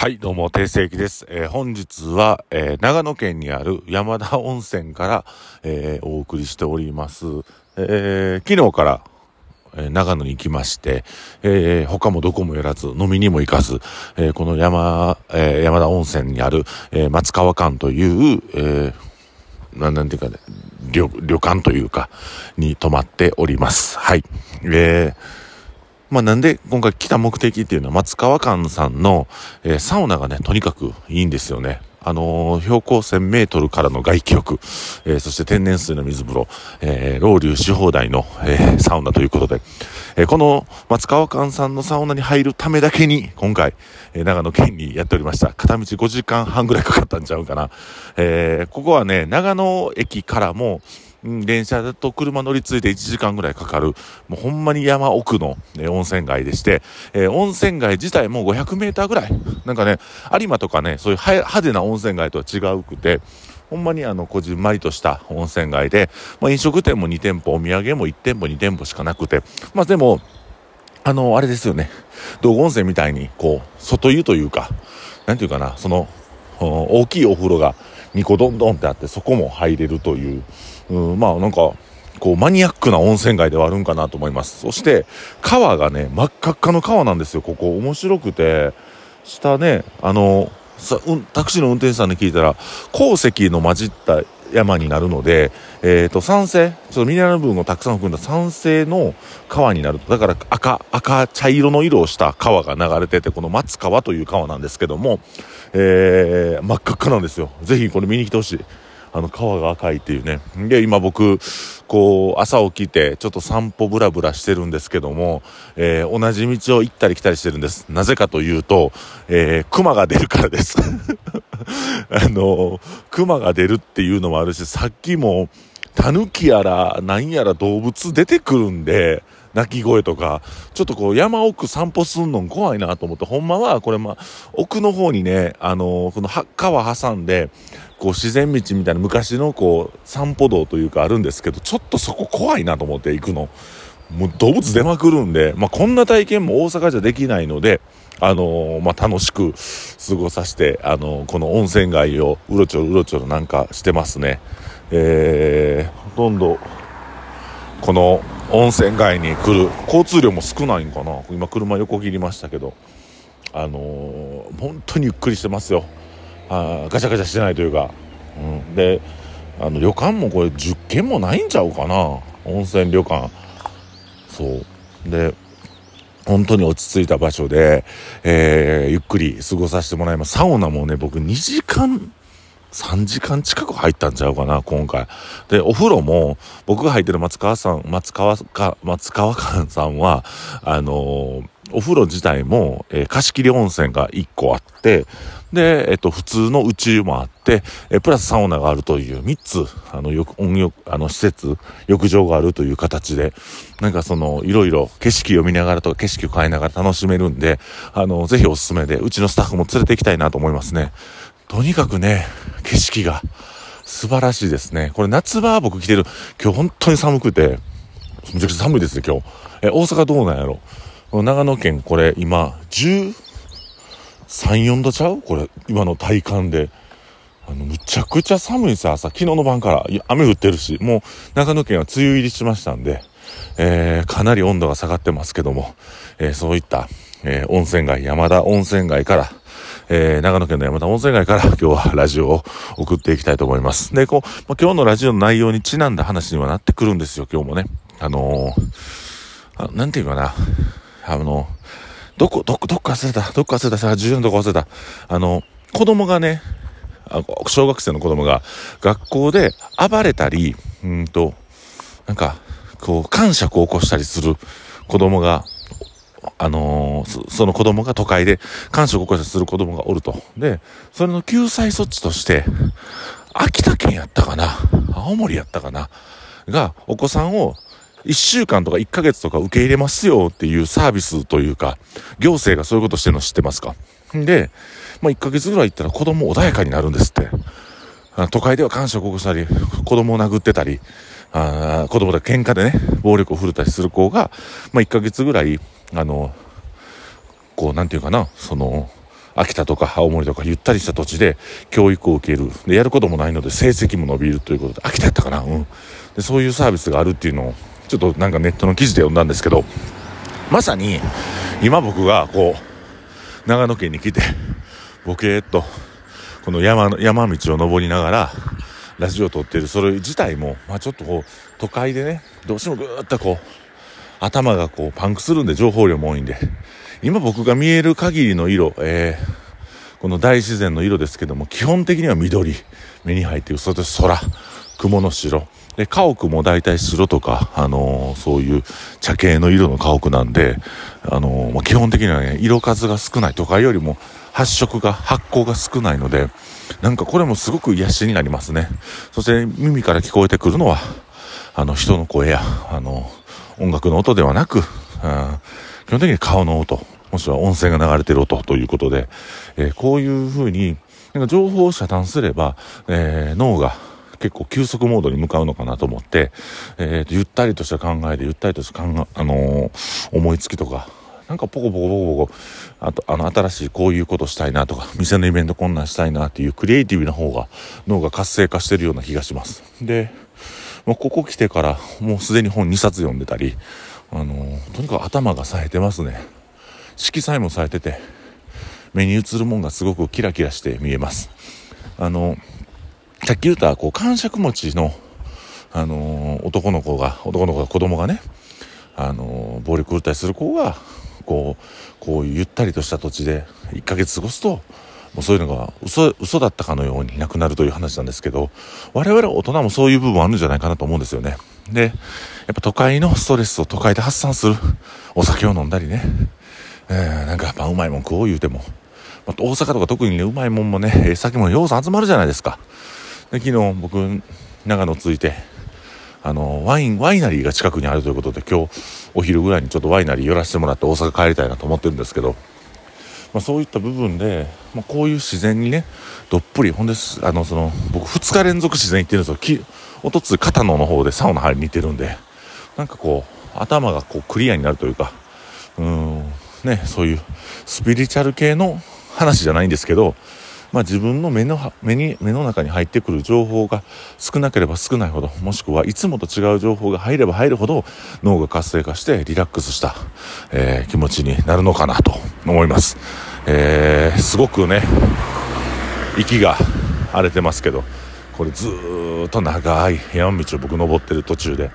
はい、どうも、定世紀です。えー、本日は、えー、長野県にある山田温泉から、えー、お送りしております。え昨日から、え長野に行きまして、え他もどこもやらず、飲みにも行かず、えこの山、え山田温泉にある、え松川館という、えななんていうかね、旅、旅館というか、に泊まっております。はい。えーまあ、なんで今回来た目的っていうのは松川館さんの、えー、サウナがね、とにかくいいんですよね。あのー、標高1000メートルからの外気浴、えー、そして天然水の水風呂、えー、ロウリュし放題の、えー、サウナということで、えー、この松川館さんのサウナに入るためだけに、今回、えー、長野県にやっておりました。片道5時間半ぐらいかかったんちゃうかな。えー、ここはね、長野駅からも、うん、電車だと車乗り継いで1時間ぐらいかかる、もうほんまに山奥の、ね、温泉街でして、えー、温泉街自体も500メーターぐらい。なんかね、有馬とかね、そういう派手な温泉街とは違うくて、ほんまにあの、こじんまりとした温泉街で、まあ、飲食店も2店舗、お土産も1店舗、2店舗しかなくて、まあでも、あの、あれですよね。道後温泉みたいに、こう、外湯というか、なんていうかな、その、大きいお風呂が2個どんどんってあって、そこも入れるという、うん、まあなんか、こうマニアックな温泉街ではあるんかなと思います。そして、川がね、真っ赤っかの川なんですよ、ここ。面白くて、下ね、あの、さタクシーの運転手さんに聞いたら、鉱石の混じった山になるので、えっ、ー、と、酸性、ちょっとミネラル分をたくさん含んだ酸性の川になると。だから赤、赤、茶色の色をした川が流れてて、この松川という川なんですけども、えー、真っ赤っかなんですよ。ぜひこれ見に来てほしい。あの川が赤いっていうね。で、今僕、こう、朝起きて、ちょっと散歩ブラブラしてるんですけども、えー、同じ道を行ったり来たりしてるんです。なぜかというと、えー、熊が出るからです。あの、熊が出るっていうのもあるし、さっきも、タヌキやら、何やら動物出てくるんで、鳴き声とか、ちょっとこう山奥散歩すんの怖いなと思って、ほんまはこれまあ、奥の方にね、あのー、この川挟んで、こう自然道みたいな昔のこう散歩道というかあるんですけど、ちょっとそこ怖いなと思って行くの。もう動物出まくるんで、まあこんな体験も大阪じゃできないので、あのー、まあ楽しく過ごさせて、あのー、この温泉街をうろちょろうろちょろなんかしてますね。えー、ほとんど、この温泉街に来る。交通量も少ないんかな。今車横切りましたけど。あのー、本当にゆっくりしてますよ。あガチャガチャしてないというか、うん、であの旅館もこれ10軒もないんちゃうかな。温泉旅館。そう。で本当に落ち着いた場所で、えー、ゆっくり過ごさせてもらいます。サウナもね、僕2時間3時間近く入ったんちゃうかな、今回。で、お風呂も、僕が入ってる松川さん、松川か、松川館さんは、あのー、お風呂自体も、えー、貸し切り温泉が1個あって、で、えっと、普通の宇宙もあって、えプラスサウナがあるという3つ、あの、よ、温浴、あの、施設、浴場があるという形で、なんかその、いろいろ景色を見ながらとか景色を変えながら楽しめるんで、あの、ぜひおすすめで、うちのスタッフも連れて行きたいなと思いますね。とにかくね、景色が素晴らしいですね。これ夏場僕来てる、今日本当に寒くて、めちゃくちゃ寒いですね、今日。え、大阪どうなんやろ？長野県これ今、13、4度ちゃう？これ、今の体感で。あの、むちゃくちゃ寒いさ、朝、昨日の晩から、雨降ってるし、もう長野県は梅雨入りしましたんで、えー、かなり温度が下がってますけども、えー、そういった、えー、温泉街、山田温泉街から、えー、長野県の山田温泉街から 今日はラジオを送っていきたいと思います。で、こう、まあ、今日のラジオの内容にちなんだ話にはなってくるんですよ、今日もね。あのー、なんていうかな、あの、どこ、どこ、どっか忘れた、どっか忘れた、さ、重要なとこ忘れた。あの、子供がね、あ小学生の子供が学校で暴れたり、うんと、なんか、こう、感触を起こしたりする子供があのー、その子供が都会で感触を起こしする子供がおると。で、それの救済措置として、秋田県やったかな青森やったかなが、お子さんを1週間とか1ヶ月とか受け入れますよっていうサービスというか、行政がそういうことしてるの知ってますか？で、まあ1ヶ月ぐらい行ったら子供穏やかになるんですって。都会では感触を起こしたり、子供を殴ってたり、あ子供で喧嘩でね、暴力を振るったりする子が、まあ1ヶ月ぐらい、あの、こう、なんていうかな、その、秋田とか青森とかゆったりした土地で教育を受ける。で、やることもないので成績も伸びるということで、秋田やったかなうん。で、そういうサービスがあるっていうのを、ちょっとなんかネットの記事で読んだんですけど、まさに、今僕がこう、長野県に来て、ボケーっと、この山山道を登りながら、ラジオを撮ってる、それ自体も、まあちょっとこう、都会でね、どうしてもぐーっとこう、頭がこう、パンクするんで、情報量も多いんで、今僕が見える限りの色、えー、この大自然の色ですけども、基本的には緑、目に入っている、それ空、雲の白、で、家屋も大体白とか、あのー、そういう茶系の色の家屋なんで、あのー、まあ、基本的にはね、色数が少ない。都会よりも発色が、発光が少ないので、なんかこれもすごく癒しになりますね。そして耳から聞こえてくるのは、あの、人の声や、あの、音楽の音ではなく、基本的に顔の音、もしくは音声が流れてる音ということで、えー、こういうふうに、なんか情報を遮断すれば、えー、脳が結構急速モードに向かうのかなと思って、えー、ゆったりとした考えで、ゆったりとした考え、あのー、思いつきとか、なんかポコポコポコポコ、あと、あの、新しいこういうことしたいなとか、店のイベントこんなんしたいなっていうクリエイティブな方が脳が活性化してるような気がします。で、もうここ来てからもうすでに本2冊読んでたり、あのー、とにかく頭が冴えてますね。色彩も冴えてて、目に映るもんがすごくキラキラして見えます。あのさっき言ったこう感触持ちの、あのー、男の子が男の子が子供がね、あの、暴力を打ったりする子がこうこうゆったりとした土地で1ヶ月過ごすとうそういうのが嘘嘘だったかのようになくなるという話なんですけど我々大人もそういう部分あるんじゃないかなと思うんですよね。でやっぱ都会のストレスを都会で発散するお酒を飲んだりね、えー、なんかやっぱうまいもん食おう言うても、ま大阪とか特にねうまいもんもね酒もよう集まるじゃないですか。で昨日僕長野着いてあのワインワイナリーが近くにあるということで今日お昼ぐらいにちょっとワイナリー寄らせてもらって大阪帰りたいなと思ってるんですけど、まあ、そういった部分で、まあ、こういう自然にねどっぷりほんであのその僕2日連続自然行ってるんですよ。きおとつ片野の方でサウナ入りに行ってるんで。なんかこう頭がこうクリアになるというかうんねそういうスピリチュアル系の話じゃないんですけどまあ、自分の目の目に目の中に入ってくる情報が少なければ少ないほどもしくはいつもと違う情報が入れば入るほど脳が活性化してリラックスした、えー、気持ちになるのかなと。思います、えー、すごくね息が荒れてますけどこれずっと長い山道を僕登ってる途中で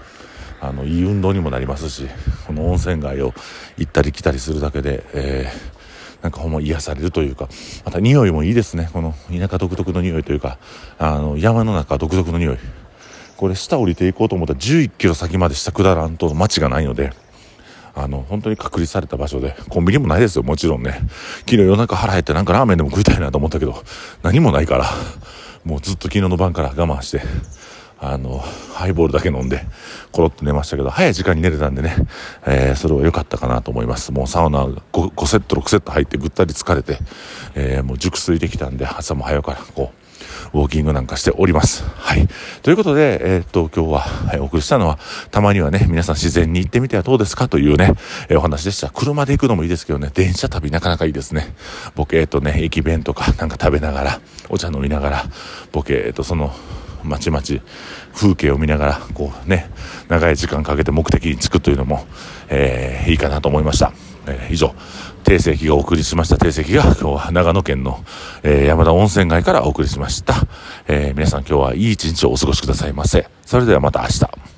あのいい運動にもなりますしこの温泉街を行ったり来たりするだけで、えーなんかほんま癒されるというか、また匂いもいいですね。この田舎独特の匂いというか、あの、山の中独特の匂い。これ下降りていこうと思ったら11キロ先まで下下らんと街がないので、あの、本当に隔離された場所で、コンビニもないですよ、もちろんね。昨日夜中腹減ってなんかラーメンでも食いたいなと思ったけど、何もないから、もうずっと昨日の晩から我慢して、あの、ハイボールだけ飲んで、コロッと寝ましたけど、早い時間に寝れたんでね、えー、それは良かったかなと思います。もうサウナ 5, 5セット、6セット入ってぐったり疲れて、えー、もう熟睡できたんで、朝も早から、こう、ウォーキングなんかしております。はい。ということで、えー、っと、今日は、えー、お送りしたのは、たまにはね、皆さん自然に行ってみてはどうですかというね、えー、お話でした。車で行くのもいいですけどね、電車旅なかなかいいですね。ボケーとね、駅弁とかなんか食べながら、お茶飲みながら、ボケーとその、まちまち風景を見ながらこうね長い時間かけて目的に着くというのも、えー、いいかなと思いました、えー、以上定石がお送りしました。定石が今日は長野県の、えー、山田温泉街からお送りしました、え皆さん今日はいい一日をお過ごしくださいませ。それではまた明日。